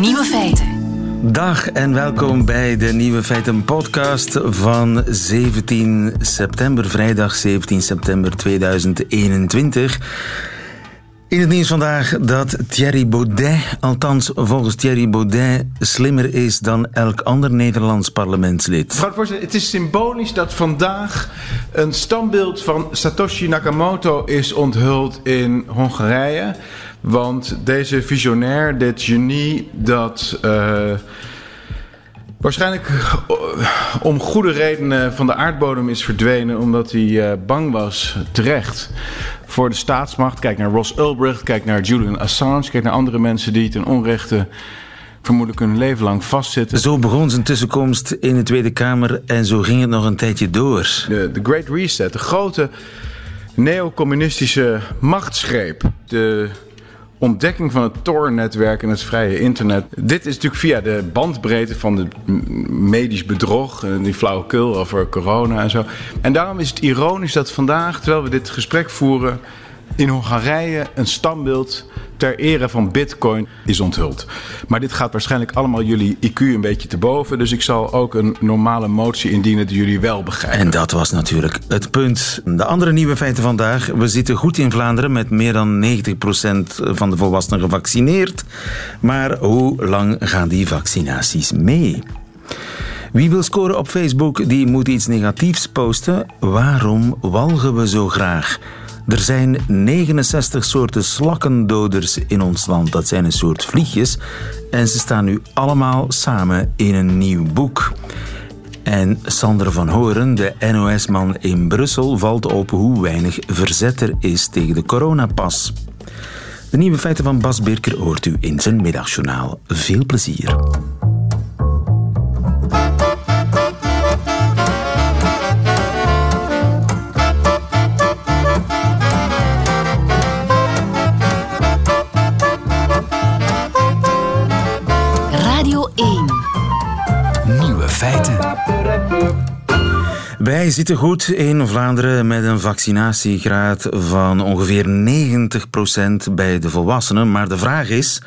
Nieuwe feiten. Dag en welkom bij de Nieuwe Feiten podcast van 17 september, vrijdag 17 september 2021. In het nieuws vandaag dat Thierry Baudet, althans volgens Thierry Baudet, slimmer is dan elk ander Nederlands parlementslid. Mevrouw de voorzitter, het is symbolisch dat vandaag een standbeeld van Satoshi Nakamoto is onthuld in Hongarije. Want deze visionair, dit genie, dat uh, waarschijnlijk om goede redenen van de aardbodem is verdwenen, omdat hij uh, bang was, terecht, voor de staatsmacht. Kijk naar Ross Ulbricht, kijk naar Julian Assange, kijk naar andere mensen die ten onrechte vermoedelijk hun leven lang vastzitten. Zo begon zijn tussenkomst in de Tweede Kamer en zo ging het nog een tijdje door. De, de Great Reset, de grote neocommunistische machtsgreep. De ontdekking van het Tor-netwerk en het vrije internet. Dit is natuurlijk via de bandbreedte van het medisch bedrog en die flauwekul over corona en zo. En daarom is het ironisch dat vandaag, terwijl we dit gesprek voeren, in Hongarije een standbeeld ter ere van Bitcoin is onthuld. Maar dit gaat waarschijnlijk allemaal jullie IQ een beetje te boven. Dus ik zal ook een normale motie indienen die jullie wel begrijpen. En dat was natuurlijk het punt. De andere nieuwe feiten vandaag. We zitten goed in Vlaanderen met meer dan 90% van de volwassenen gevaccineerd. Maar hoe lang gaan die vaccinaties mee? Wie wil scoren op Facebook, die moet iets negatiefs posten. Waarom walgen we zo graag? Er zijn 69 soorten slakkendoders in ons land. Dat zijn een soort vliegjes. En ze staan nu allemaal samen in een nieuw boek. En Sander van Horen, de NOS-man in Brussel, valt op hoe weinig verzet er is tegen de coronapas. De nieuwe feiten van Bas Birker hoort u in zijn middagjournaal. Veel plezier. Feiten. Wij zitten goed in Vlaanderen met een vaccinatiegraad van ongeveer 90% bij de volwassenen. Maar de vraag is,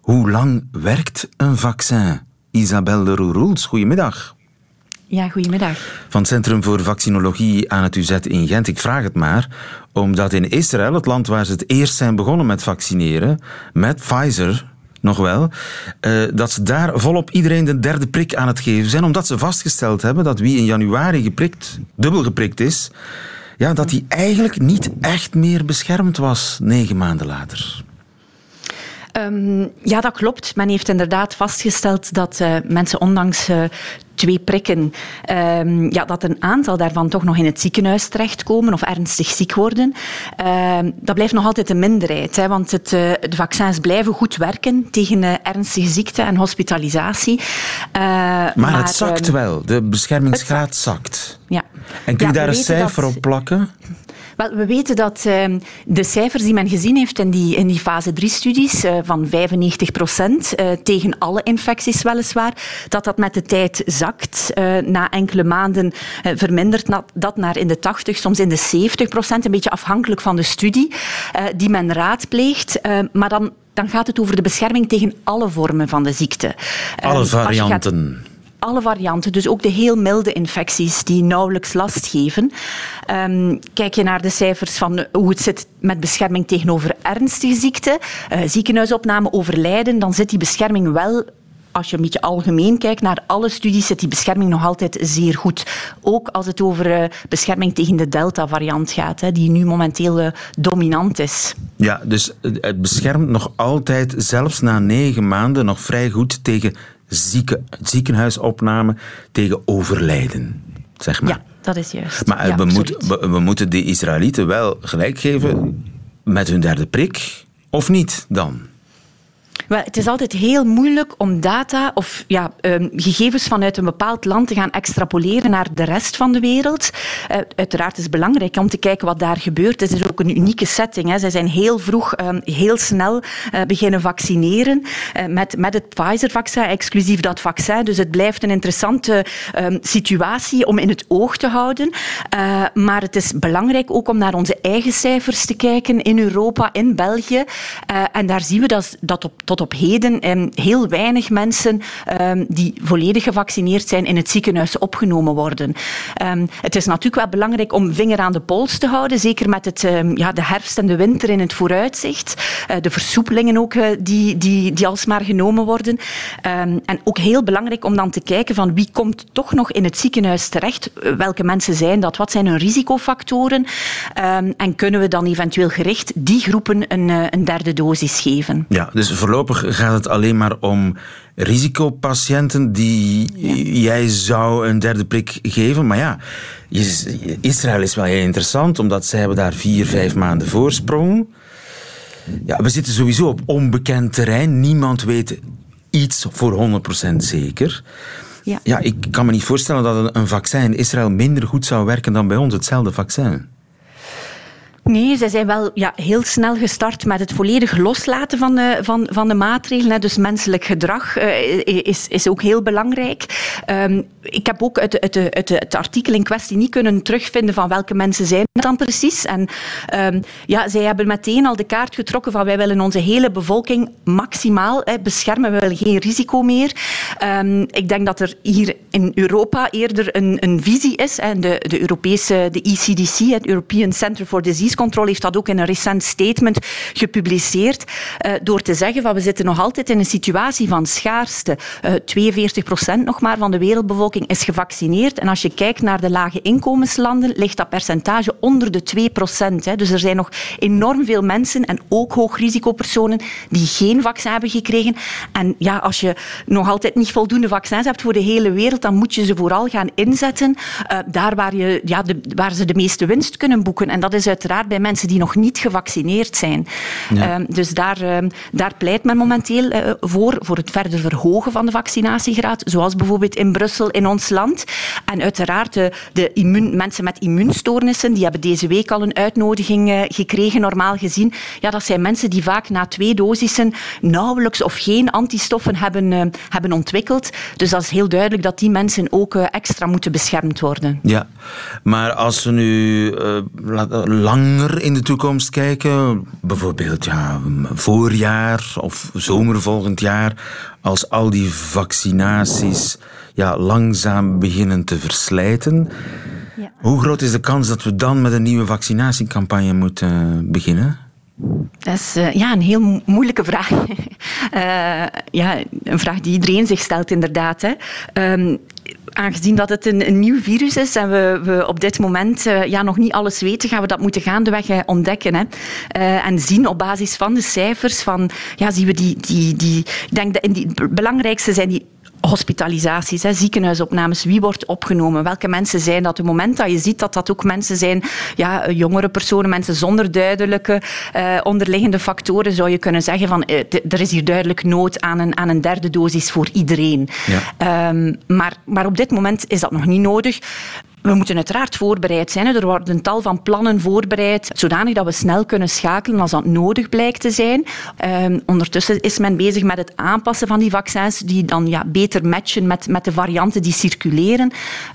hoe lang werkt een vaccin? Isabelle Leroux-Roels, goedemiddag. Ja, goedemiddag. Van het Centrum voor Vaccinologie aan het UZ in Gent. Ik vraag het maar, omdat in Israël, het land waar ze het eerst zijn begonnen met vaccineren, met Pfizer, nog wel, uh, dat ze daar volop iedereen de derde prik aan het geven zijn, omdat ze vastgesteld hebben dat wie in januari geprikt, dubbel geprikt is, ja, dat hij eigenlijk niet echt meer beschermd was negen maanden later. Um, ja, dat klopt. Men heeft inderdaad vastgesteld dat uh, mensen ondanks uh, twee prikken, um, ja, dat een aantal daarvan toch nog in het ziekenhuis terechtkomen of ernstig ziek worden. Um, dat blijft nog altijd een minderheid, hè, want het, uh, de vaccins blijven goed werken tegen uh, ernstige ziekte en hospitalisatie. Uh, maar, maar, het zakt wel, de beschermingsgraad zakt. Ja. En kun je ja, daar een cijfer dat... op plakken? Wel, we weten dat uh, de cijfers die men gezien heeft in die, in die fase 3-studies, uh, van 95 procent, uh, tegen alle infecties weliswaar, dat dat met de tijd zakt. na enkele maanden vermindert dat naar in de 80, soms in de 70 procent, een beetje afhankelijk van de studie die men raadpleegt. maar dan dan gaat het over de bescherming tegen alle vormen van de ziekte. Alle varianten alle varianten, dus ook de heel milde infecties die nauwelijks last geven. Um, kijk je naar de cijfers van hoe het zit met bescherming tegenover ernstige ziekten, uh, ziekenhuisopname, overlijden, dan zit die bescherming wel als je een beetje algemeen kijkt naar alle studies, zit die bescherming nog altijd zeer goed. Ook als het over uh, bescherming tegen de Delta-variant gaat, die nu momenteel dominant is. Ja, dus het beschermt nog altijd, zelfs na negen maanden, nog vrij goed tegen zieke, ziekenhuisopname tegen overlijden. Zeg maar. Ja, dat is juist. Maar ja, we, moet, we, we, moeten de Israëlieten wel gelijk geven met hun derde prik, of niet dan? Het is altijd heel moeilijk om data of ja, um, gegevens vanuit een bepaald land te gaan extrapoleren naar de rest van de wereld. Uh, uiteraard is het belangrijk om te kijken wat daar gebeurt. Het is ook een unieke setting. Hè. Zij zijn heel vroeg, um, heel snel uh, beginnen vaccineren uh, met, met het Pfizer-vaccin, exclusief dat vaccin. Dus het blijft een interessante um, situatie om in het oog te houden. maar het is belangrijk ook om naar onze eigen cijfers te kijken in Europa, in België. en daar zien we dat, dat op, tot op heden ehm, heel weinig mensen ehm, die volledig gevaccineerd zijn in het ziekenhuis opgenomen worden. Ehm, het is natuurlijk wel belangrijk om vinger aan de pols te houden, zeker met het, ja, de herfst en de winter in het vooruitzicht. Uh, de versoepelingen ook uh, die, die, die alsmaar genomen worden. en ook heel belangrijk om dan te kijken van wie komt toch nog in het ziekenhuis terecht, welke mensen zijn dat, wat zijn hun risicofactoren en kunnen we dan eventueel gericht die groepen een, eh, een derde dosis geven. Ja, dus voorlopig gaat het alleen maar om risicopatiënten die jij zou een derde prik geven. Maar ja, Israël is wel heel interessant, omdat zij hebben daar vier, vijf maanden voorsprong. Ja, we zitten sowieso op onbekend terrein. Niemand weet iets voor 100% zeker. Ja. ja, ik kan me niet voorstellen dat een vaccin in Israël minder goed zou werken dan bij ons, hetzelfde vaccin. Nee, zij zijn wel ja, heel snel gestart met het volledig loslaten van de, van, van de maatregelen. Dus menselijk gedrag uh, is, is ook heel belangrijk. Um, ik heb ook uit, het artikel in kwestie niet kunnen terugvinden van welke mensen zijn het dan precies. En um, ja, zij hebben meteen al de kaart getrokken van wij willen onze hele bevolking maximaal beschermen. We willen geen risico meer. Um, ik denk dat er hier in Europa eerder een, een visie is. En de, de Europese, de ECDC, het European Center for Disease Heeft dat ook in een recent statement gepubliceerd uh, door te zeggen van we zitten nog altijd in een situatie van schaarste. Uh, eh, 42 procent nog maar van de wereldbevolking is gevaccineerd. En als je kijkt naar de lage inkomenslanden, ligt dat percentage onder de 2 procent. Dus er zijn nog enorm veel mensen en ook hoogrisicopersonen die geen vaccin hebben gekregen. En ja, als je nog altijd niet voldoende vaccins hebt voor de hele wereld, dan moet je ze vooral gaan inzetten uh, daar waar, je, ja, waar ze de meeste winst kunnen boeken. En dat is uiteraard bij mensen die nog niet gevaccineerd zijn. Ja. Uh, dus daar, uh, daar pleit men momenteel uh, voor, voor het verder verhogen van de vaccinatiegraad, zoals bijvoorbeeld in Brussel, in ons land. En uiteraard de, de immuun, mensen met immuunstoornissen, die hebben deze week al een uitnodiging uh, gekregen, normaal gezien. Ja, dat zijn mensen die vaak na twee dosissen nauwelijks of geen antistoffen hebben, hebben ontwikkeld. Dus dat is heel duidelijk dat die mensen ook extra moeten beschermd worden. Ja, maar als we nu lang in de toekomst kijken, bijvoorbeeld ja, voorjaar of zomer volgend jaar, als al die vaccinaties ja, langzaam beginnen te verslijten. Ja. Hoe groot is de kans dat we dan met een nieuwe vaccinatiecampagne moeten beginnen? Dat is uh, ja, een heel moeilijke vraag. uh, ja, een vraag die iedereen zich stelt, inderdaad. Hè. Um, aangezien dat het een, nieuw virus is en we, we op dit moment uh, ja, nog niet alles weten, gaan we dat moeten gaandeweg uh, ontdekken. Hè. Uh, en zien op basis van de cijfers, van, ja, zien we die, die, die, ik denk dat in die, belangrijkste zijn die hospitalisaties, hè, ziekenhuisopnames, wie wordt opgenomen, welke mensen zijn dat. Op het moment dat je ziet dat dat ook mensen zijn, ja, jongere personen, mensen zonder duidelijke uh, onderliggende factoren, zou je kunnen zeggen van uh, er is hier duidelijk nood aan een, aan een derde dosis voor iedereen. Ja. Um, maar, maar op dit moment is dat nog niet nodig. We moeten uiteraard voorbereid zijn. Er worden een tal van plannen voorbereid, zodanig dat we snel kunnen schakelen als dat nodig blijkt te zijn. Um, ondertussen is men bezig met het aanpassen van die vaccins, die dan ja, beter matchen met, met de varianten die circuleren.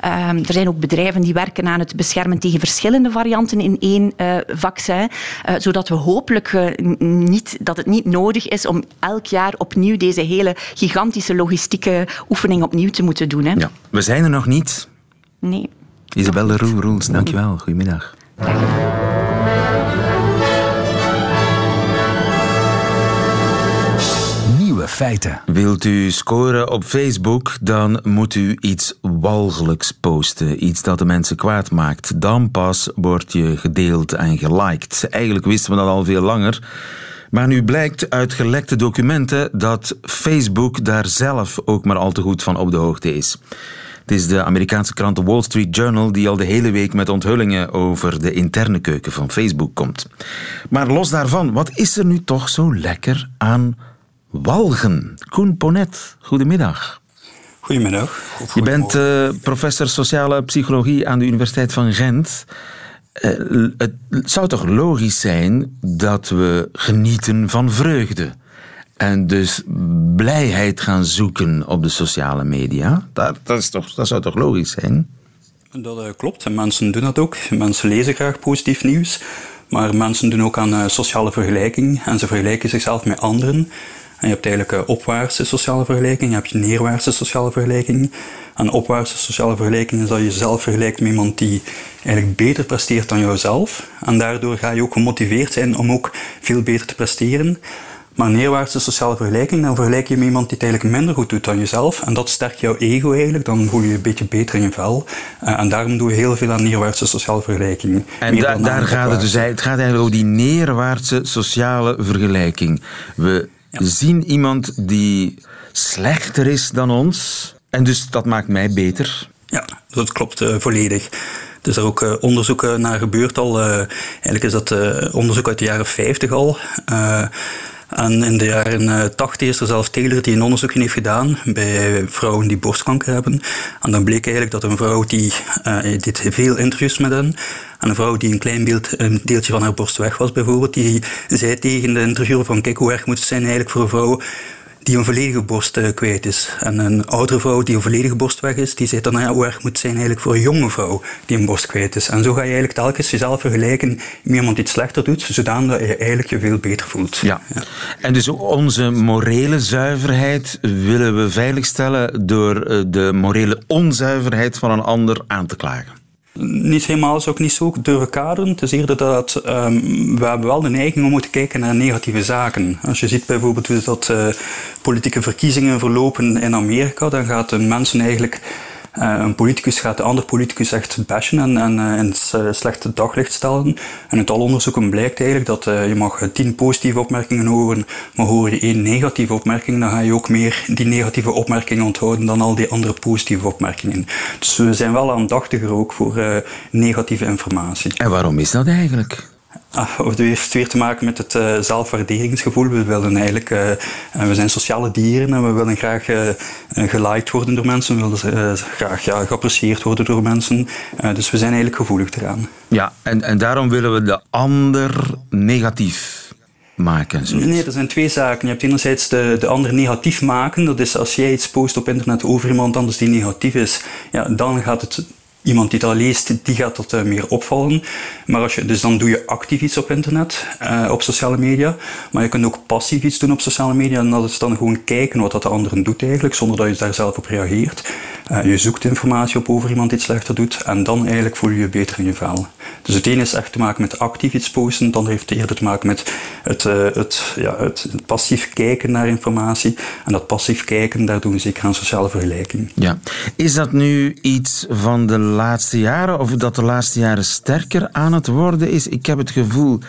Um, er zijn ook bedrijven die werken aan het beschermen tegen verschillende varianten in één uh, vaccin, uh, zodat we hopelijk uh, niet, dat het niet nodig is om elk jaar opnieuw deze hele gigantische logistieke oefening opnieuw te moeten doen. Hè. Ja, we zijn er nog niet. Nee. Isabelle Roel Roels, dankjewel. Goedemiddag. Nieuwe feiten. Wilt u scoren op Facebook, dan moet u iets walgelijks posten. Iets dat de mensen kwaad maakt. Dan pas wordt je gedeeld en geliked. Eigenlijk wisten we dat al veel langer. Maar nu blijkt uit gelekte documenten dat Facebook daar zelf ook maar al te goed van op de hoogte is. Het is de Amerikaanse krant The Wall Street Journal die al de hele week met onthullingen over de interne keuken van Facebook komt. Maar los daarvan, wat is er nu toch zo lekker aan walgen? Koen Ponet, goedemiddag. Goedemiddag. Je bent uh, professor sociale psychologie aan de Universiteit van Gent. Uh, het zou toch logisch zijn dat we genieten van vreugde? En dus blijheid gaan zoeken op de sociale media. Dat, dat, is toch, dat zou toch logisch zijn? Dat uh, klopt. En mensen doen dat ook. Mensen lezen graag positief nieuws. Maar mensen doen ook aan uh, sociale vergelijking. En ze vergelijken zichzelf met anderen. En je hebt eigenlijk opwaartse sociale vergelijking, je hebt neerwaartse sociale vergelijking. En opwaartse sociale vergelijking is dat je jezelf vergelijkt met iemand die eigenlijk beter presteert dan jouzelf. En daardoor ga je ook gemotiveerd zijn om ook veel beter te presteren. Maar neerwaartse sociale vergelijking, dan vergelijk je met iemand die het eigenlijk minder goed doet dan jezelf. En dat sterkt jouw ego eigenlijk, dan voel je je een beetje beter in je vel. Uh, en daarom doen we heel veel aan neerwaartse sociale vergelijking. En da daar gaat het dus het gaat eigenlijk over die neerwaartse sociale vergelijking. We zien iemand die slechter is dan ons, en dus dat maakt mij beter. Ja, dat klopt uh, volledig. Er is er ook uh, onderzoek naar gebeurd al. Uh, eigenlijk is dat onderzoek uit de jaren 50 al. En in de jaren 80 is er zelf Taylor die een onderzoek heeft gedaan bij vrouwen die borstkanker hebben. En dan bleek eigenlijk dat een vrouw die, uh, dit veel interviews met hen, en een vrouw die een klein beeld, een deeltje van haar borst weg was bijvoorbeeld, die zei tegen de interviewer van kijk hoe erg moet het zijn eigenlijk voor een vrouw die een volledige borst uh, kwijt is. En een oudere vrouw die een volledige borst weg is, die zegt dan ja, hoe erg moet het zijn eigenlijk voor een jonge vrouw die een borst kwijt is. En zo ga je eigenlijk telkens jezelf vergelijken met iemand die het slechter doet, zodanig dat je eigenlijk je veel beter voelt. Ja. ja. En dus onze morele zuiverheid willen we veiligstellen door eh, de morele onzuiverheid van een ander aan te klagen. Niet helemaal zou ik niet zo durven kaderen. Het is eerder dat um, we hebben wel de neiging om te kijken naar negatieve zaken. Als je ziet bijvoorbeeld hoe dat uh, politieke verkiezingen verlopen in Amerika, dan gaat de mensen eigenlijk een politicus gaat de andere politicus echt bashen en, en uh, in slechte daglicht stellen. En uit al onderzoeken blijkt eigenlijk dat uh, je mag tien positieve opmerkingen horen, maar hoor je één negatieve opmerking, dan ga je ook meer die negatieve opmerkingen onthouden dan al die andere positieve opmerkingen. Dus we zijn wel aandachtiger ook voor negatieve informatie. En waarom is dat eigenlijk? Ah, het heeft weer te maken met het uh, zelfwaarderingsgevoel. We willen eigenlijk, uh, we zijn sociale dieren en we willen graag uh, geliked worden door mensen. We willen graag ja, geapprecieerd worden door mensen. dus we zijn eigenlijk gevoelig eraan. Ja, en, en daarom willen we de ander negatief maken? Zoiets. Nee, er zijn twee zaken. Je hebt enerzijds de, de ander negatief maken. Dat is als jij iets post op internet over iemand anders die negatief is, ja, dan gaat het iemand die dat leest, die gaat dat uh, meer opvallen. Maar als je, dus dan doe je actief iets op internet, uh, op sociale media. Maar je kunt ook passief iets doen op sociale media. En dat is dan gewoon kijken wat dat de anderen doet eigenlijk, zonder dat je daar zelf op reageert. Uh, je zoekt informatie op over iemand die het slechter doet. En dan eigenlijk voel je je beter in je vel. Dus het ene is echt te maken met actief iets posten. Dan heeft het eerder te maken met het, het, ja, het, het, passief kijken naar informatie. En dat passief kijken, daar doen we zeker aan sociale vergelijking. Ja. Is dat nu iets van de laatste jaren, of dat de laatste jaren sterker aan het worden is. Ik heb het gevoel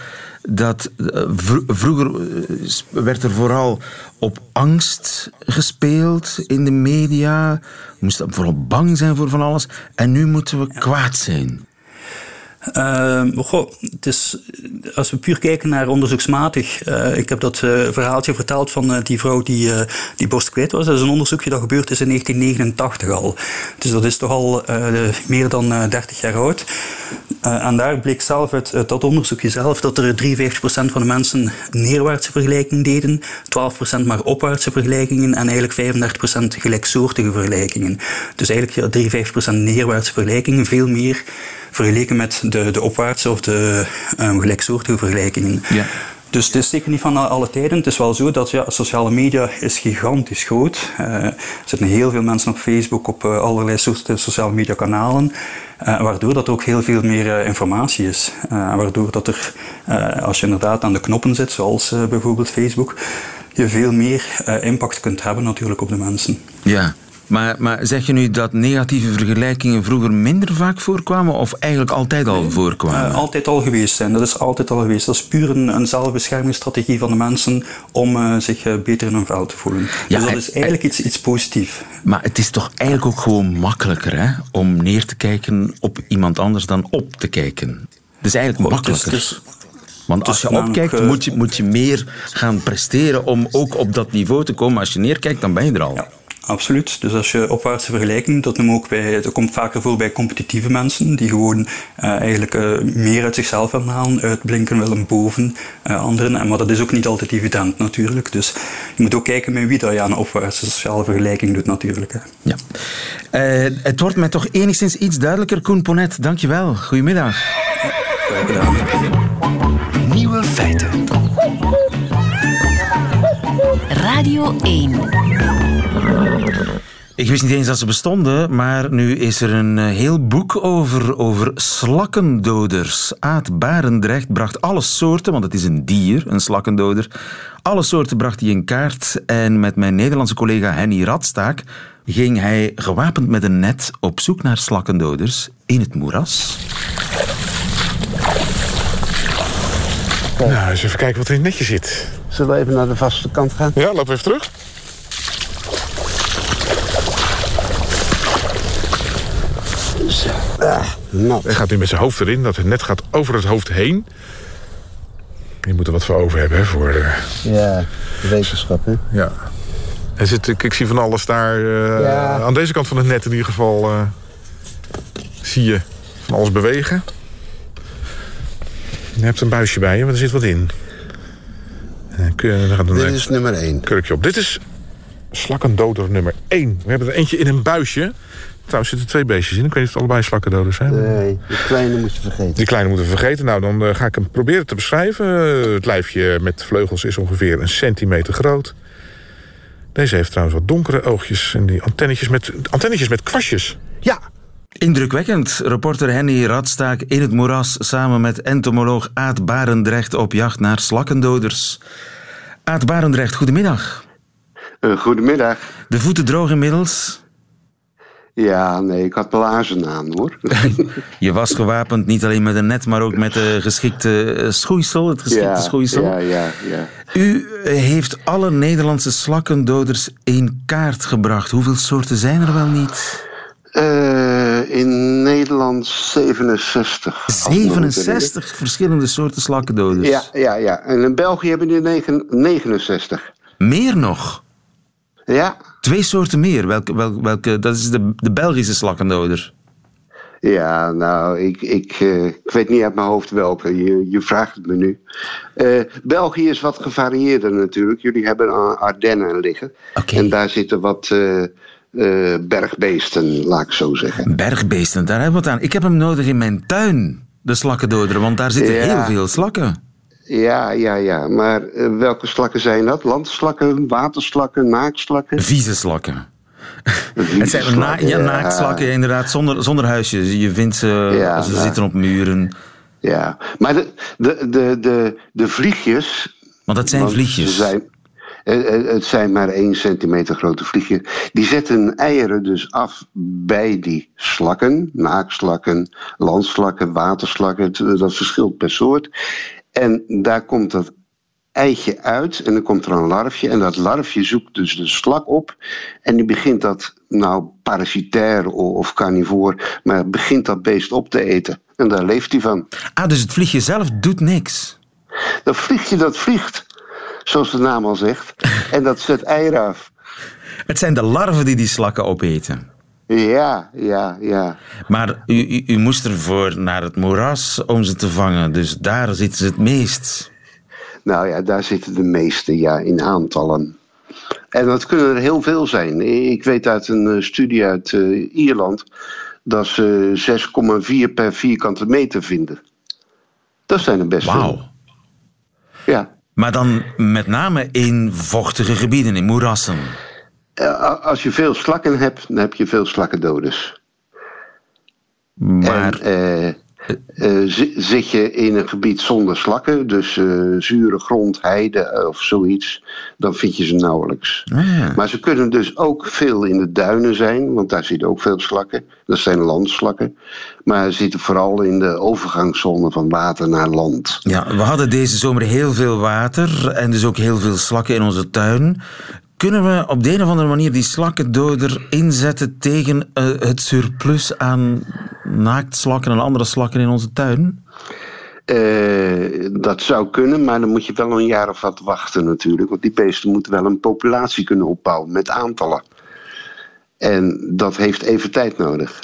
dat eh, vroeger eh, werd er vooral op angst gespeeld in de media. We moesten vooral bang zijn voor van alles. En nu moeten we kwaad zijn. Uh, goh, het is, als we puur kijken naar onderzoeksmatig, uh, ik heb dat uh, verhaaltje verteld van uh, die vrouw die, die borst kwijt was. Dat is een onderzoekje dat gebeurd is in 1989 al. Dus dat is toch al meer dan 30 jaar oud. en daar bleek zelf uit, uit, dat onderzoekje zelf dat er 53% van de mensen neerwaartse vergelijkingen deden, 12% maar opwaartse vergelijkingen en eigenlijk 35% gelijksoortige vergelijkingen. Dus eigenlijk ja, 53% neerwaartse vergelijkingen, veel meer vergeleken met de, de opwaartse of de um, gelijksoortige vergelijkingen. Ja. Dus het is zeker niet van alle tijden. Het is wel zo dat ja, sociale media is gigantisch groot. Uh, er zitten heel veel mensen op Facebook, op uh, allerlei soorten sociale media kanalen. Uh, waardoor dat ook heel veel meer informatie is. waardoor dat er, als je inderdaad aan de knoppen zit, zoals bijvoorbeeld Facebook, je veel meer impact kunt hebben natuurlijk op de mensen. Ja, maar, maar zeg je nu dat negatieve vergelijkingen vroeger minder vaak voorkwamen of eigenlijk altijd al voorkwamen? Uh, altijd al geweest zijn. Dat is altijd al geweest. Dat is puur een, een zelfbeschermingsstrategie van de mensen om uh, zich uh, beter in hun vel te voelen. Ja, dus dat is eigenlijk iets, iets positiefs. Maar het is toch eigenlijk ook gewoon makkelijker hè, om neer te kijken op iemand anders dan op te kijken. Het is eigenlijk makkelijker. Want als je opkijkt, moet je, moet je meer gaan presteren om ook op dat niveau te komen. Als je neerkijkt, dan ben je er al. Ja. Absoluut. Dus als je opwaartse vergelijking, dat noemen we ook bij, dat komt vaker voor bij competitieve mensen, die gewoon uh, eigenlijk uh, meer uit zichzelf willen halen, uitblinken willen boven uh, anderen. En, maar dat is ook niet altijd evident natuurlijk. Dus je moet ook kijken met wie dat je aan een opwaartse sociale vergelijking doet natuurlijk. Hè. Ja. het wordt mij toch enigszins iets duidelijker, Koen Ponet. Dankjewel. Goedemiddag. Ja, gedaan. Nieuwe feiten. Radio 1. Ik wist niet eens dat ze bestonden, maar nu is er een eh, heel boek over, over slakkendoders. Aad Barendrecht bracht alle soorten, want het is een dier, een slakkendoder. Alle soorten bracht hij in kaart en met mijn Nederlandse collega Henny Radstaak ging hij gewapend met een net op zoek naar slakkendoders in het moeras. Nou, eens even kijken wat er in het netje zit. Zullen we even naar de vaste kant gaan? Ja, lopen we even terug. Ah, Hij gaat nu met zijn hoofd erin. Dat het net gaat over het hoofd heen. Je moet er wat voor over hebben, hè, voor... Uh... Ja, wetenschap, hè? Ja. Er zit, ik, ik zie van alles daar... Uh, ja. Aan deze kant van het net in ieder geval... Uh, zie je van alles bewegen. Je hebt een buisje bij je, maar er zit wat in. Kun Dit is nummer 1. Kurkje op. Dit is slakkendoder nummer 1. We hebben er eentje in een buisje. Trouwens zitten twee beestjes in. Ik weet niet of het allebei slakkendoders zijn. Nee, die kleine moet je vergeten. Die kleine moeten we vergeten. Nou, dan uh, ga ik hem proberen te beschrijven. Uh, het lijfje met vleugels is ongeveer een centimeter groot. Deze heeft trouwens wat donkere oogjes. En die antennetjes met, antennetjes met kwastjes. Ja, Indrukwekkend. Reporter Henny Radstaak in het moeras samen met entomoloog Aad Barendrecht op jacht naar slakkendoders. Aad Barendrecht, goedemiddag. Uh, goedemiddag. De voeten droog inmiddels? Ja, nee, ik had blazen aan hoor. Je was gewapend niet alleen met een net, maar ook met de geschikte eh, schoeisel, het geschikte ja, schoeisel. Ja, ja, ja. U heeft alle Nederlandse slakkendoders in kaart gebracht. Hoeveel soorten zijn er wel niet? Uh, in Nederland 67. 67 verschillende soorten slakkendoders? Ja, ja, ja. En in België hebben die 69. Meer nog? Ja. Twee soorten meer. Welke, welke, welke, dat is de, de Belgische slakkendoder. Ja, nou, ik, ik, uh, ik weet niet uit mijn hoofd welke. Je, je vraagt het me nu. Uh, België is wat gevarieerder natuurlijk. Jullie hebben Ardennen liggen. Okay. En daar zitten wat uh, bergbeesten, laat ik zo zeggen. Bergbeesten, daar hebben we het aan. Ik heb hem nodig in mijn tuin, de slakkendoder, want daar zitten ja. heel veel slakken. Ja, ja, ja. Maar uh, welke slakken zijn dat? Landslakken, waterslakken, naaktslakken? Vieze slakken. Het zijn na ja, naaktslakken, inderdaad, zonder, zonder huisjes. Je vindt ze, ja, ze zitten op muren. Ja, maar de, de, de, de, de vliegjes... Want dat zijn vliegjes. Zijn, het zijn maar één centimeter grote vliegjes. Die zetten eieren dus af bij die slakken. Naakslakken, landslakken, waterslakken. Dat verschilt per soort. En daar komt dat eitje uit en dan komt er een larfje. En dat larfje zoekt dus de slak op. En die begint dat, nou parasitair of carnivoor, maar begint dat beest op te eten. En daar leeft hij van. Ah, dus het vliegje zelf doet niks? Dat vliegje dat vliegt, zoals de naam al zegt. En dat zet eieren af. Het zijn de larven die die slakken opeten. Ja, ja, ja. Maar u, u, u, moest ervoor naar het moeras om ze te vangen, dus daar zitten ze het meest. Nou ja, daar zitten de meeste, ja, in aantallen. En dat kunnen er heel veel zijn. Ik weet uit een studie uit uh, Ierland dat ze 6,4 per vierkante meter vinden. Dat zijn er best wow. veel. Ja. Maar dan met name in vochtige gebieden, in moerassen. Als je veel slakken hebt, dan heb je veel slakkendoders. Maar... En, uh, zit je in een gebied zonder slakken, dus uh, zure grond, heide of zoiets, dan vind je ze nauwelijks. Ah, ja. Maar ze kunnen dus ook veel in de duinen zijn, want daar zitten ook veel slakken. Dat zijn landslakken. Maar ze zitten vooral in de overgangszone van water naar land. Ja, we hadden deze zomer heel veel water en dus ook heel veel slakken in onze tuin. Kunnen we op de een of andere manier die slakkendoder inzetten tegen uh, het surplus aan naaktslakken en andere slakken in onze tuin? Uh, dat zou kunnen, maar dan moet je wel een jaar of wat wachten natuurlijk. Want die beesten moeten wel een populatie kunnen opbouwen met aantallen. En dat heeft even tijd nodig.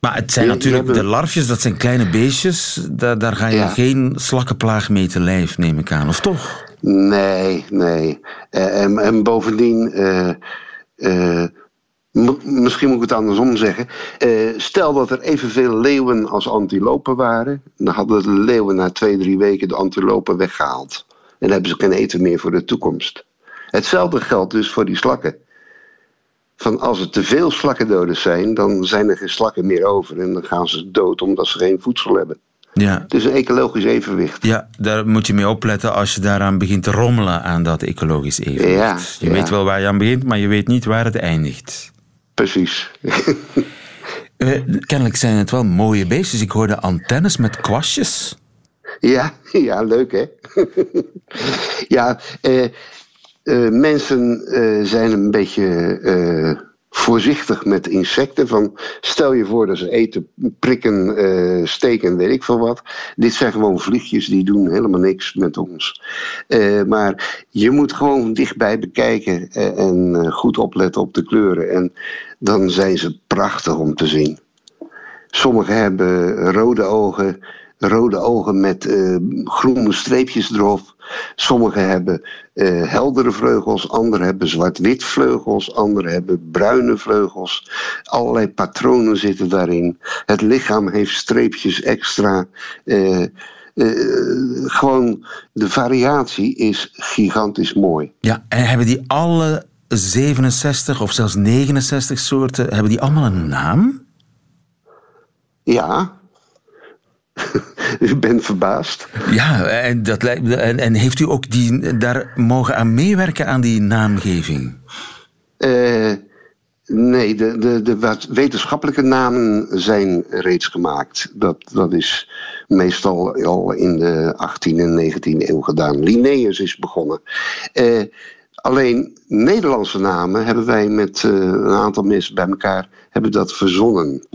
Maar het zijn natuurlijk de larfjes, dat zijn kleine beestjes. Daar, daar ga je ja. geen slakkenplaag mee te lijf, neem ik aan, of toch? Nee, nee. Uh, en, en, bovendien, uh, uh, misschien moet ik het andersom zeggen. stel dat er evenveel leeuwen als antilopen waren, dan hadden de leeuwen na twee, drie weken de antilopen weggehaald. En dan hebben ze geen eten meer voor de toekomst. Hetzelfde geldt dus voor die slakken. Van als er te veel slakkendoders zijn, dan zijn er geen slakken meer over. En dan gaan ze dood omdat ze geen voedsel hebben. Ja. Het is een ecologisch evenwicht. Ja, daar moet je mee opletten als je daaraan begint te rommelen aan dat ecologisch evenwicht. Ja, je ja. weet wel waar je aan begint, maar je weet niet waar het eindigt. Precies. Eh, kennelijk zijn het wel mooie beestjes. Ik hoorde antennes met kwastjes. Ja, ja, leuk hè? ja, eh, eh, mensen zijn een beetje voorzichtig met insecten. Van, stel je voor dat ze eten, prikken, eh, steken, weet ik veel wat. Dit zijn gewoon vliegjes, die doen helemaal niks met ons. Eh, maar je moet gewoon dichtbij bekijken eh, en eh, goed opletten op de kleuren. En dan zijn ze prachtig om te zien. Sommigen hebben rode ogen, rode ogen met eh, groene streepjes erop. Sommigen hebben eh, heldere vleugels, anderen hebben zwart-wit vleugels, anderen hebben bruine vleugels. Allerlei patronen zitten daarin. Het lichaam heeft streepjes extra. Eh, gewoon, de variatie is gigantisch mooi. Ja, en hebben die alle 67 of zelfs 69 soorten, hebben die allemaal een naam? Ja. U bent verbaasd. Ja, en, dat, lijkt- en, en heeft u ook die, daar mogen aan meewerken aan die naamgeving? Eh, nee, de, de, de wetenschappelijke namen zijn reeds gemaakt. Dat, dat is meestal al in de 18e en 19e eeuw gedaan. Linnaeus is begonnen. Eh, alleen Nederlandse namen hebben wij met eh, een aantal mensen bij elkaar hebben dat verzonnen.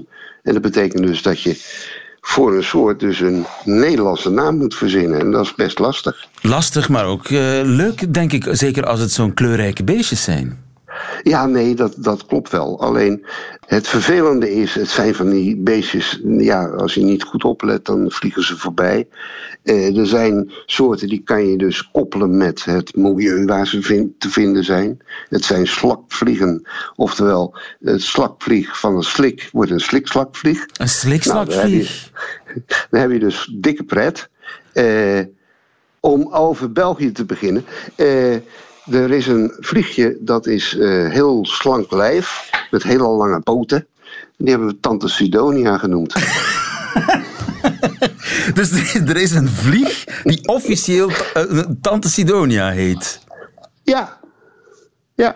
En dat betekent dus dat je voor een soort dus een Nederlandse naam moet verzinnen. En dat is best lastig. Lastig, maar ook eh, leuk, denk ik. Zeker als het zo'n kleurrijke beestjes zijn. Ja, nee, dat, dat klopt wel. Alleen het vervelende is, het zijn van die beestjes, ja, als je niet goed oplet, dan vliegen ze voorbij. Eh, er zijn soorten die kan je dus koppelen met het milieu waar ze te vinden zijn. Het zijn slakvliegen, oftewel het slakvlieg van een slik wordt een slikslakvlieg. Een Nou, slikslakvlieg. je, daar heb je dus dikke pret. Eh, om over België te beginnen. Eh, er is een vliegje dat is eh, heel slank lijf. Met hele lange poten. Die hebben we Tante Sidonia genoemd. Dus er is, een vlieg die officieel eh, Tante Sidonia heet. ja. Ja.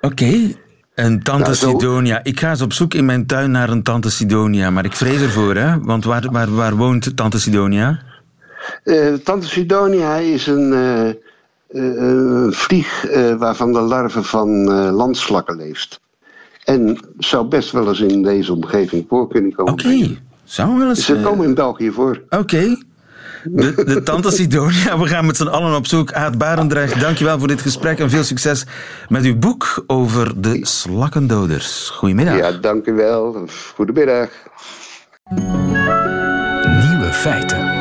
Oké. Een Tante Nou, zo- Sidonia. Ik ga eens op zoek in mijn tuin naar een Tante Sidonia. Maar ik vrees ervoor, hè? Want waar, waar, waar woont Tante Sidonia? Eh, Tante Sidonia is een, een vlieg eh, waarvan de larve van eh, landslakken leeft. En zou best wel eens in deze omgeving voor kunnen komen. Oké. Zou wel eens... Ze eh, komen in België voor. Oké. De, de Tante Sidonia, we gaan met z'n allen op zoek. Aad Barendrecht, dankjewel voor dit gesprek en veel succes met uw boek over de slakkendoders. Goedemiddag. Ja, dank u wel. Goedemiddag. Nieuwe feiten.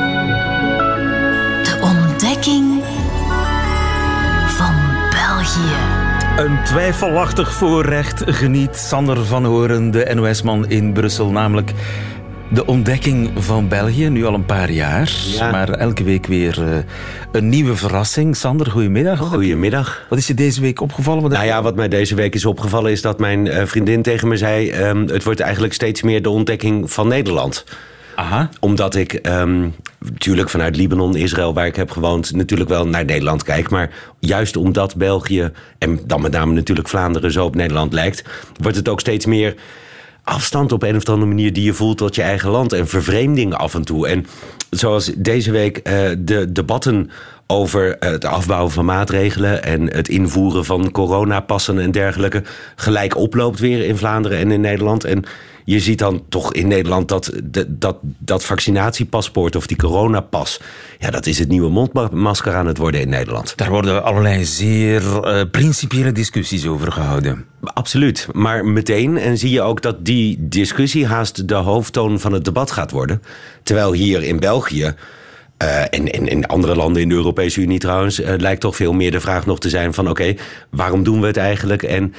Een twijfelachtig voorrecht geniet Sander van Horen, de NOS-man in Brussel, namelijk de ontdekking van België, nu al een paar jaar. Ja. Maar elke week weer eh, een nieuwe verrassing. Sander, goedemiddag. Je- Goedemiddag. Wat is je deze week opgevallen? Wat Nou ja, wat mij deze week is opgevallen is dat mijn eh, vriendin tegen me zei... ehm, het wordt eigenlijk steeds meer de ontdekking van Nederland. Aha. Omdat ik ehm, natuurlijk vanuit Libanon, Israël, waar ik heb gewoond... natuurlijk wel naar Nederland kijk. Maar juist omdat België, en dan met name natuurlijk Vlaanderen... zo op Nederland lijkt, wordt het ook steeds meer afstand op een of andere manier die je voelt tot je eigen land. En vervreemding af en toe. En zoals deze week eh, de debatten over het afbouwen van maatregelen en het invoeren van coronapassen en dergelijke gelijk oploopt weer in Vlaanderen en in Nederland. En je ziet dan toch in Nederland dat dat, dat, dat vaccinatiepaspoort of die coronapas, ja, dat is het nieuwe mondmasker aan het worden in Nederland. Daar worden allerlei zeer eh, principiële discussies over gehouden. Absoluut. Maar meteen en zie je ook dat die discussie haast de hoofdtoon van het debat gaat worden. Terwijl hier in België Uh, en, en in andere landen in de Europese Unie trouwens uh, lijkt toch veel meer de vraag nog te zijn van oké, okay, waarom doen we het eigenlijk? En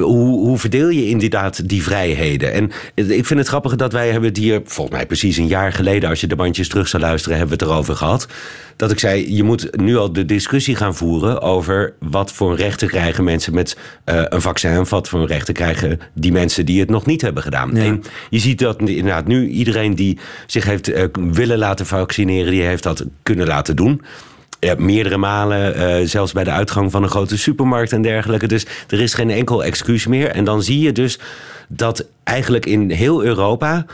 hoe, hoe verdeel je inderdaad die vrijheden? En ik vind het grappig dat wij hebben het hier, volgens mij precies een jaar geleden, als je de bandjes terug zou luisteren, hebben we het erover gehad. Dat ik zei, je moet nu al de discussie gaan voeren over wat voor rechten krijgen mensen met uh, een vaccin. Wat voor rechten krijgen die mensen die het nog niet hebben gedaan. Ja. En je ziet dat inderdaad nu iedereen die zich heeft willen laten vaccineren, die heeft dat kunnen laten doen. Ja, meerdere malen, uh, zelfs bij de uitgang van een grote supermarkt en dergelijke. Dus er is geen enkel excuus meer. En dan zie je dus dat eigenlijk in heel Europa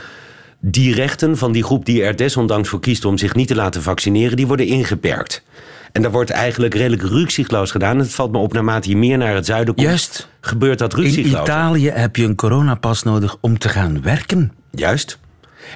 die rechten van die groep die er desondanks voor kiest om zich niet te laten vaccineren, die worden ingeperkt. En daar wordt eigenlijk redelijk rukzichtloos gedaan. Het valt me op naarmate je meer naar het zuiden komt. Juist. Gebeurt dat rukzichtloos. In Italië heb je een coronapas nodig om te gaan werken. Juist.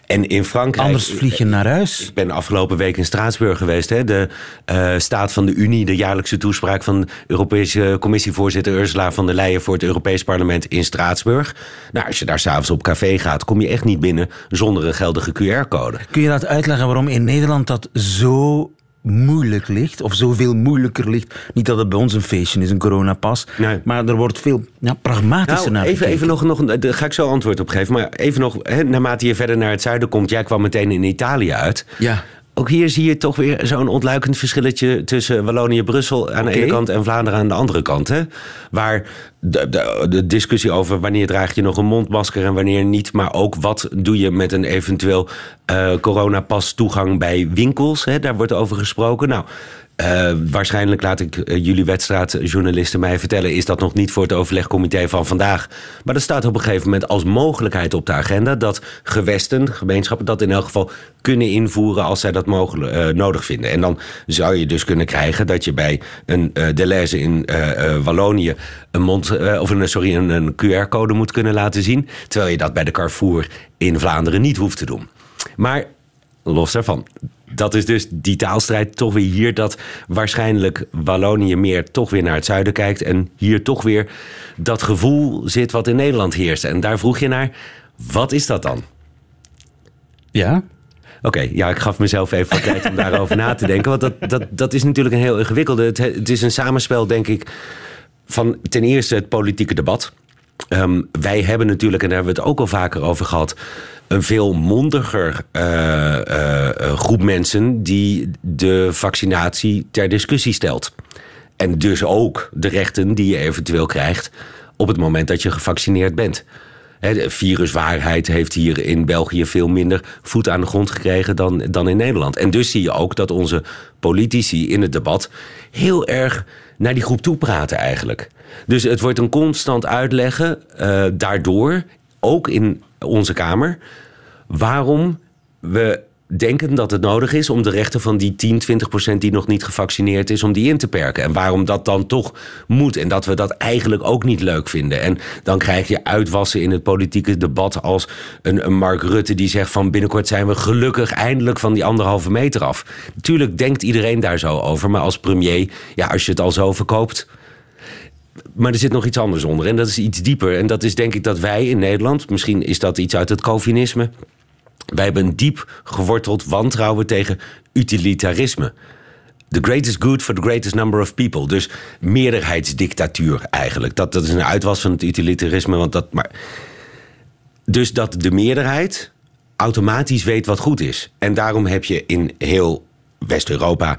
En in Frankrijk. Anders vlieg je naar huis. Ik ben afgelopen week in Straatsburg geweest. Hè, de uh, staat van de Unie, de jaarlijkse toespraak van Europese Commissievoorzitter Ursula von der Leyen voor het Europees Parlement in Straatsburg. Nou, als je daar s'avonds op café gaat, kom je echt niet binnen zonder een geldige QR-code. Kun je dat uitleggen waarom in Nederland dat zo moeilijk ligt, of zoveel moeilijker ligt. Niet dat het bij ons een feestje is, een coronapas, nee. maar er wordt veel ja, pragmatischer nou, naar even, even nog, nog, daar ga ik zo antwoord op geven. Maar even nog, hè, naarmate je verder naar het zuiden komt, jij kwam meteen in Italië uit. Ja. Ook hier zie je toch weer zo'n ontluikend verschilletje tussen Wallonië-Brussel aan de ene kant en Vlaanderen aan de andere kant. Hè? Waar de, de, de discussie over wanneer draag je nog een mondmasker en wanneer niet, maar ook wat doe je met een eventueel uh, coronapas toegang bij winkels. Hè? Daar wordt over gesproken. Nou, uh, waarschijnlijk laat ik uh, jullie wedstrijdjournalisten mij vertellen, is dat nog niet voor het overlegcomité van vandaag. Maar dat staat op een gegeven moment als mogelijkheid op de agenda dat gewesten, gemeenschappen dat in elk geval kunnen invoeren als zij dat mogelijk, uh, nodig vinden. En dan zou je dus kunnen krijgen dat je bij een uh, Deleuze in Wallonië een mond, of een, sorry, een, een QR-code moet kunnen laten zien, terwijl je dat bij de Carrefour in Vlaanderen niet hoeft te doen. Maar los daarvan. Dat is dus die taalstrijd toch weer hier dat waarschijnlijk Wallonië meer toch weer naar het zuiden kijkt en hier toch weer dat gevoel zit wat in Nederland heerst. En daar vroeg je naar, wat is dat dan? Ja. Oké, okay, ja, ik gaf mezelf even wat tijd om daarover na te denken. Want dat, dat, dat is natuurlijk een heel ingewikkelde. Het, het is een samenspel, denk ik, van ten eerste het politieke debat. Um, wij hebben natuurlijk, en daar hebben we het ook al vaker over gehad, een veel mondiger uh, uh, groep mensen die de vaccinatie ter discussie stelt. En dus ook de rechten die je eventueel krijgt op het moment dat je gevaccineerd bent. De viruswaarheid heeft hier in België veel minder voet aan de grond gekregen dan, dan in Nederland. En dus zie je ook dat onze politici in het debat heel erg naar die groep toe praten eigenlijk. Dus het wordt een constant uitleggen, uh, daardoor, ook in onze Kamer, waarom we denken dat het nodig is om de rechten van die 10, 20 procent die nog niet gevaccineerd is, om die in te perken. En waarom dat dan toch moet. En dat we dat eigenlijk ook niet leuk vinden. En dan krijg je uitwassen in het politieke debat als een, Mark Rutte die zegt van binnenkort zijn we gelukkig eindelijk van die anderhalve meter af. Natuurlijk denkt iedereen daar zo over. Maar als premier, ja, als je het al zo verkoopt. Maar er zit nog iets anders onder. En dat is iets dieper. En dat is denk ik dat wij in Nederland, misschien is dat iets uit het Calvinisme. Wij hebben een diep geworteld wantrouwen tegen utilitarisme. The greatest good for the greatest number of people. Dus meerderheidsdictatuur eigenlijk. Dat, dat is een uitwas van het utilitarisme. Want dat, maar... Dus dat de meerderheid automatisch weet wat goed is. En daarom heb je in heel West-Europa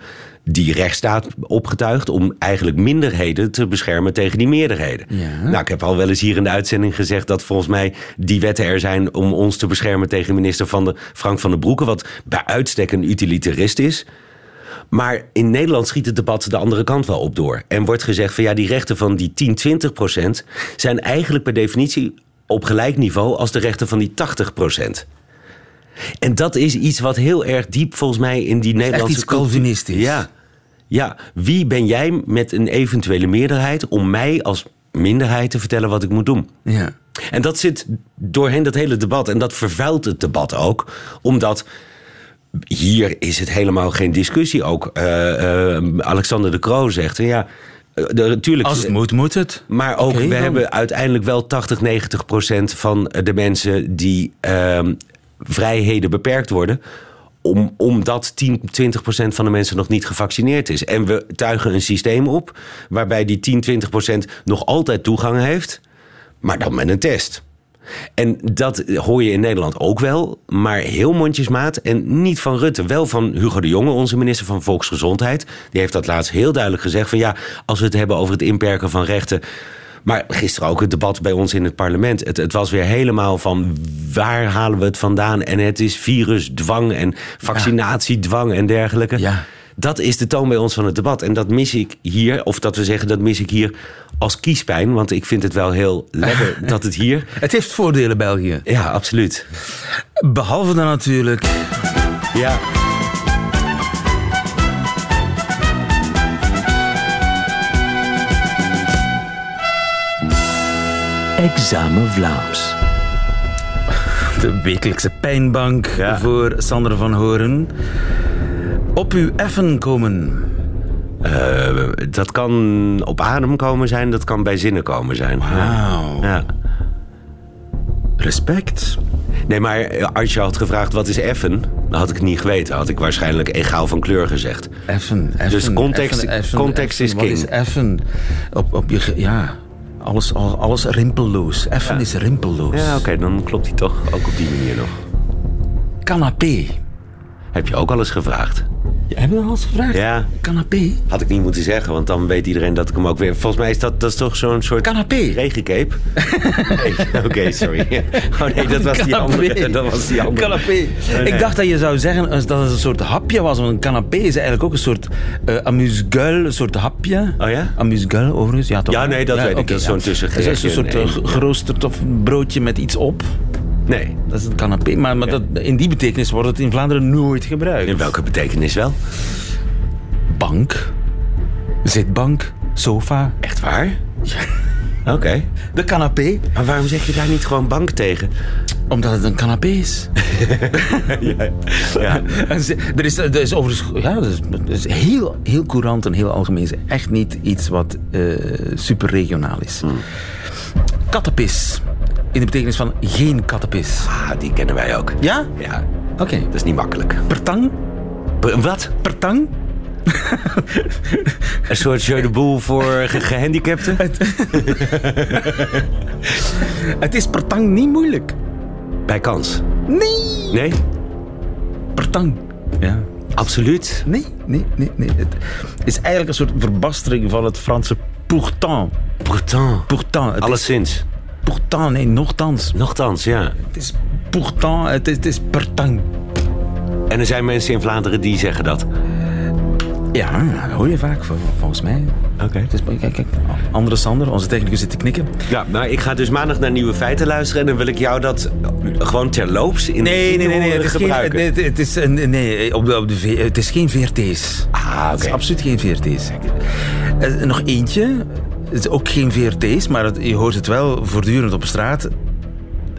die rechtsstaat opgetuigd om eigenlijk minderheden te beschermen tegen die meerderheden. Ja. Nou, ik heb al wel eens hier in de uitzending gezegd dat volgens mij die wetten er zijn om ons te beschermen tegen minister van de, Frank van den Broeke, wat bij uitstek een utilitarist is. Maar in Nederland schiet het debat de andere kant wel op door. En wordt gezegd van ja, die rechten van die 10, 20 procent zijn eigenlijk per definitie op gelijk niveau als de rechten van die 80 procent. En dat is iets wat heel erg diep volgens mij in die Nederlandse... Echt iets Calvinistisch. Ja. Ja. Wie ben jij met een eventuele meerderheid... om mij als minderheid te vertellen wat ik moet doen? Ja. En dat zit doorheen dat hele debat. En dat vervuilt het debat ook. Omdat... Hier is het helemaal geen discussie. Ook uh, uh, Alexander de Croo zegt... Ja, natuurlijk, Als het moet, moet het. Maar ook, we dan. hebben uiteindelijk wel 80, 90 procent van de mensen die uh, vrijheden beperkt worden om, omdat 10, 20 procent van de mensen nog niet gevaccineerd is. En we tuigen een systeem op waarbij die 10, 20 procent nog altijd toegang heeft, maar dan met een test. En dat hoor je in Nederland ook wel, maar heel mondjesmaat. En niet van Rutte, wel van Hugo de Jonge, onze minister van Volksgezondheid. Die heeft dat laatst heel duidelijk gezegd: van ja, als we het hebben over het inperken van rechten. Maar gisteren ook het debat bij ons in het parlement. Het, het was weer helemaal van waar halen we het vandaan? En het is virusdwang en vaccinatiedwang en dergelijke. Ja. Dat is de toon bij ons van het debat. En dat mis ik hier, of dat we zeggen, dat mis ik hier als kiespijn. Want ik vind het wel heel lekker dat het hier. Het heeft voordelen, België. Ja, absoluut. Behalve dan natuurlijk... Ja. Examen Vlaams. De wekelijkse pijnbank Ja. voor Sander van Horen. Op uw effen komen. Eh, dat kan op adem komen zijn, dat kan bij zinnen komen zijn. Wauw. Ja. Respect. Nee, maar als je had gevraagd wat is effen, dan had ik het niet geweten. Had ik waarschijnlijk egaal van kleur gezegd. Effen, effen. Dus context- context is Wat king. is effen? Op, op je, ja, alles, alles, rimpelloos. Effen is rimpelloos. Ja, oké, dan klopt hij toch ook op die manier nog. Canapé. Heb je ook al eens gevraagd? Hebben we al eens gevraagd? Ja. Canapé. Had ik niet moeten zeggen, want dan weet iedereen dat ik hem ook weer... Volgens mij is dat, dat is toch zo'n soort... Canapé. Regencape? Nee, Oké, sorry. Oh nee, dat was die andere. Dat was die andere. Canapé. nee. Ik dacht dat je zou zeggen dat het een soort hapje was. Want een canapé is eigenlijk ook een soort uh, amuse-gueule, een soort hapje. Oh ja? Amuse-gueule overigens. Ja, toch? Ja, nee, dat weet ik. Dat is zo'n tussengerechtje. Het is een soort eh, ja. geroosterd of broodje met iets op. Nee. Dat is het canapé. Maar, maar dat, in die betekenis wordt het in Vlaanderen nooit gebruikt. In welke betekenis wel? Bank, zitbank, sofa. Echt waar? Oké. De canapé, Maar waarom zeg je daar niet gewoon bank tegen? omdat het een canapé is. Ja. Ze- Er is, er is overigens ja, dat is, dat is heel, heel courant en heel algemeen. Echt niet iets wat eh super regionaal is. Kattenpis. In de betekenis van geen kattenpis. Ah, die kennen wij ook. Ja? Ja, Oké. dat is niet makkelijk. Pertang? Wat? Pertang? Een soort jeu de boel voor ge- gehandicapten? Het is pertang niet moeilijk. Bij kans. Nee. Nee? Pertang. Ja. Absoluut. Nee, nee, nee, nee. Het is eigenlijk een soort verbastering van het Franse pourtant. Pourtant. Pourtant. Het Alleszins. is pourtant, nee, nogthans. Nochtans, ja. Het is pourtant, het is, het is pertang. En er zijn mensen in Vlaanderen die zeggen dat. Ja, dat hoor je vaak, vol- volgens mij. Oké. Kijk, kijk, andere Sander, onze technicus zit te knikken. Ja, maar ik ga dus maandag naar Nieuwe Feiten luisteren... en dan wil ik jou dat gewoon terloops in de Nee, nee, nee, nee, het is, geen, nee, het is, een- nee op de, op de, het is geen VRT's. Ah, Het is oké. absoluut geen VRT's. Eh, nog eentje. Het is ook geen VRT's, maar het- je hoort het wel voortdurend op straat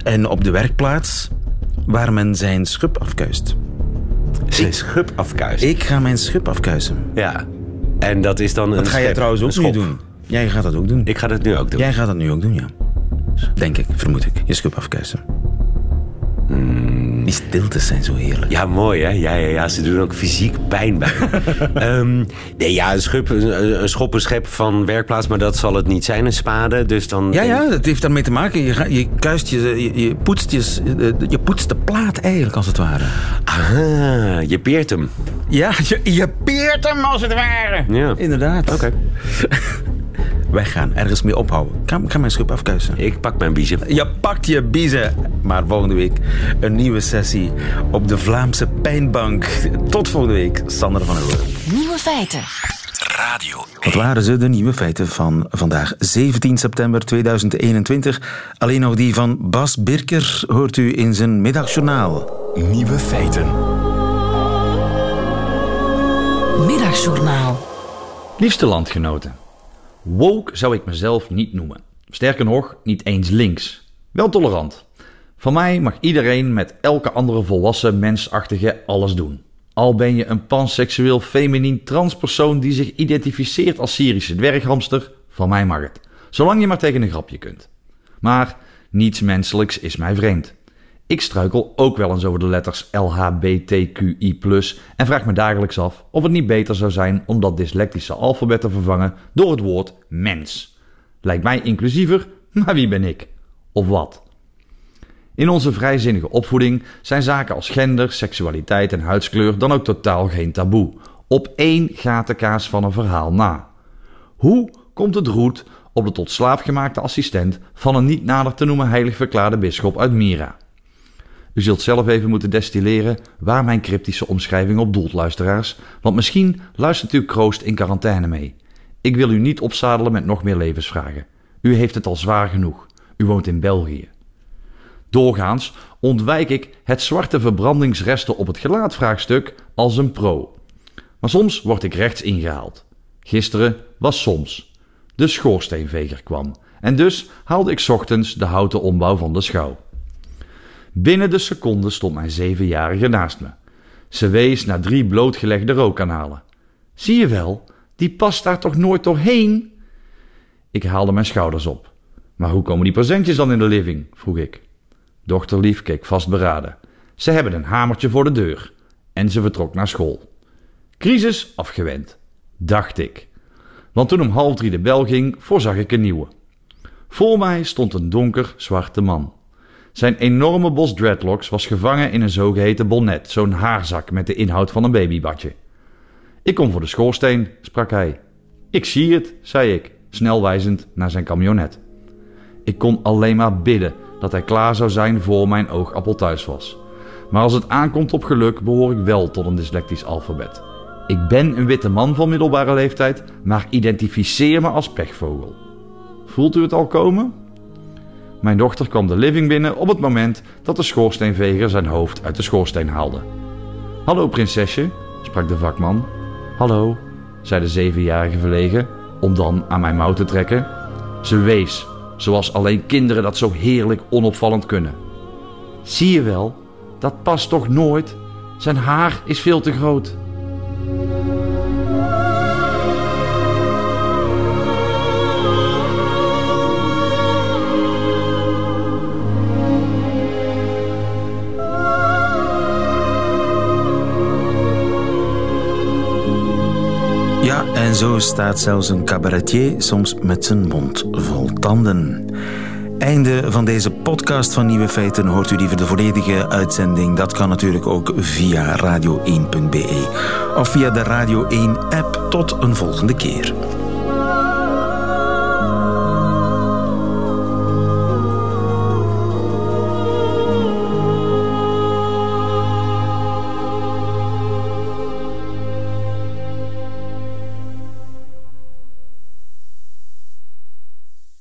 en op de werkplaats waar men zijn schub afkuist. Zijn schub afkuist. Ik ga mijn schub afkuisen. Ja. En dat is dan een Dat ga jij trouwens ook schop. doen. Jij gaat dat ook doen. Ik ga dat nu ook doen. Jij gaat dat nu ook doen, ja. Denk ik, vermoed ik. Je schub afkuisen. Die stiltes zijn zo heerlijk. Ja, mooi hè? Ja, ja, ja, ze doen ook fysiek pijn bij. Ehm, nee, ja, een, schub, een, een schop, een schep van werkplaats, maar dat zal het niet zijn, een spade. Dus dan. Ja, ja, dat heeft daarmee te maken. Je, je kuist je, je, je poetst je, je poetst de plaat eigenlijk, als het ware. Ah, je peert hem. Ja, je, je peert hem, als het ware. Ja. Inderdaad. Oké. gaan ergens mee ophouden. Ik ga, ik ga mijn schub afkuisen. Ik pak mijn biezen. Je pakt je biezen. Maar volgende week een nieuwe sessie op de Vlaamse Pijnbank. Tot volgende week, Sander van der Hoorn. Nieuwe feiten. Wat waren ze, de nieuwe feiten van vandaag, 17 september 2021? Alleen nog die van Bas Birker hoort u in zijn middagjournaal. Nieuwe feiten. Middagjournaal. Liefste landgenoten. Woke zou ik mezelf niet noemen. Sterker nog, niet eens links. Wel tolerant. Van mij mag iedereen met elke andere volwassen mensachtige alles doen. Al ben je een panseksueel feminien transpersoon die zich identificeert als Syrische dwerghamster, van mij mag het. Zolang je maar tegen een grapje kunt. Maar niets menselijks is mij vreemd. Ik struikel ook wel eens over de letters LHBTQI+, en vraag me dagelijks af of het niet beter zou zijn om dat dyslectische alfabet te vervangen door het woord mens. Lijkt mij inclusiever, maar wie ben ik? Of wat? In onze vrijzinnige opvoeding zijn zaken als gender, seksualiteit en huidskleur dan ook totaal geen taboe. Op één gatenkaas van een verhaal na. Hoe komt het roet op de tot slaaf gemaakte assistent van een niet nader te noemen heilig verklaarde bisschop uit Mira? U zult zelf even moeten destilleren waar mijn cryptische omschrijving op doelt, luisteraars, want misschien luistert u kroost in quarantaine mee. Ik wil u niet opzadelen met nog meer levensvragen. U heeft het al zwaar genoeg. U woont in België. Doorgaans ontwijk ik het zwarte verbrandingsresten op het gelaat vraagstuk als een pro. Maar soms word ik rechts ingehaald. Gisteren was soms. De schoorsteenveger kwam en dus haalde ik ochtends de houten ombouw van de schouw. Binnen de seconde stond mijn zevenjarige naast me. Ze wees naar drie blootgelegde rookkanalen. Zie je wel, die past daar toch nooit doorheen? Ik haalde mijn schouders op. Maar hoe komen die presentjes dan in de living? vroeg ik. Dochter Lief keek vastberaden. Ze hebben een hamertje voor de deur. En ze vertrok naar school. Crisis afgewend, dacht ik. Want toen om half drie de bel ging, voorzag ik een nieuwe. Voor mij stond een donker, zwarte man. Zijn enorme bos dreadlocks was gevangen in een zogeheten bonnet, zo'n haarzak met de inhoud van een babybadje. Ik kom voor de schoorsteen, sprak hij. Ik zie het, zei ik, snel wijzend naar zijn camionet. Ik kon alleen maar bidden dat hij klaar zou zijn voor mijn oogappel thuis was. Maar als het aankomt op geluk, behoor ik wel tot een dyslectisch alfabet. Ik ben een witte man van middelbare leeftijd, maar identificeer me als pechvogel. Voelt u het al komen? Mijn dochter kwam de living binnen op het moment dat de schoorsteenveger zijn hoofd uit de schoorsteen haalde. Hallo prinsesje, sprak de vakman. Hallo, zei de zevenjarige verlegen, om dan aan mijn mouw te trekken. Ze wees, zoals alleen kinderen dat zo heerlijk onopvallend kunnen. Zie je wel, dat past toch nooit? Zijn haar is veel te groot. Zo staat zelfs een cabaretier soms met zijn mond vol tanden. Einde van deze podcast van Nieuwe Feiten. Hoort u liever de volledige uitzending? Dat kan natuurlijk ook via radio1.be of via de Radio 1 app. Tot een volgende keer.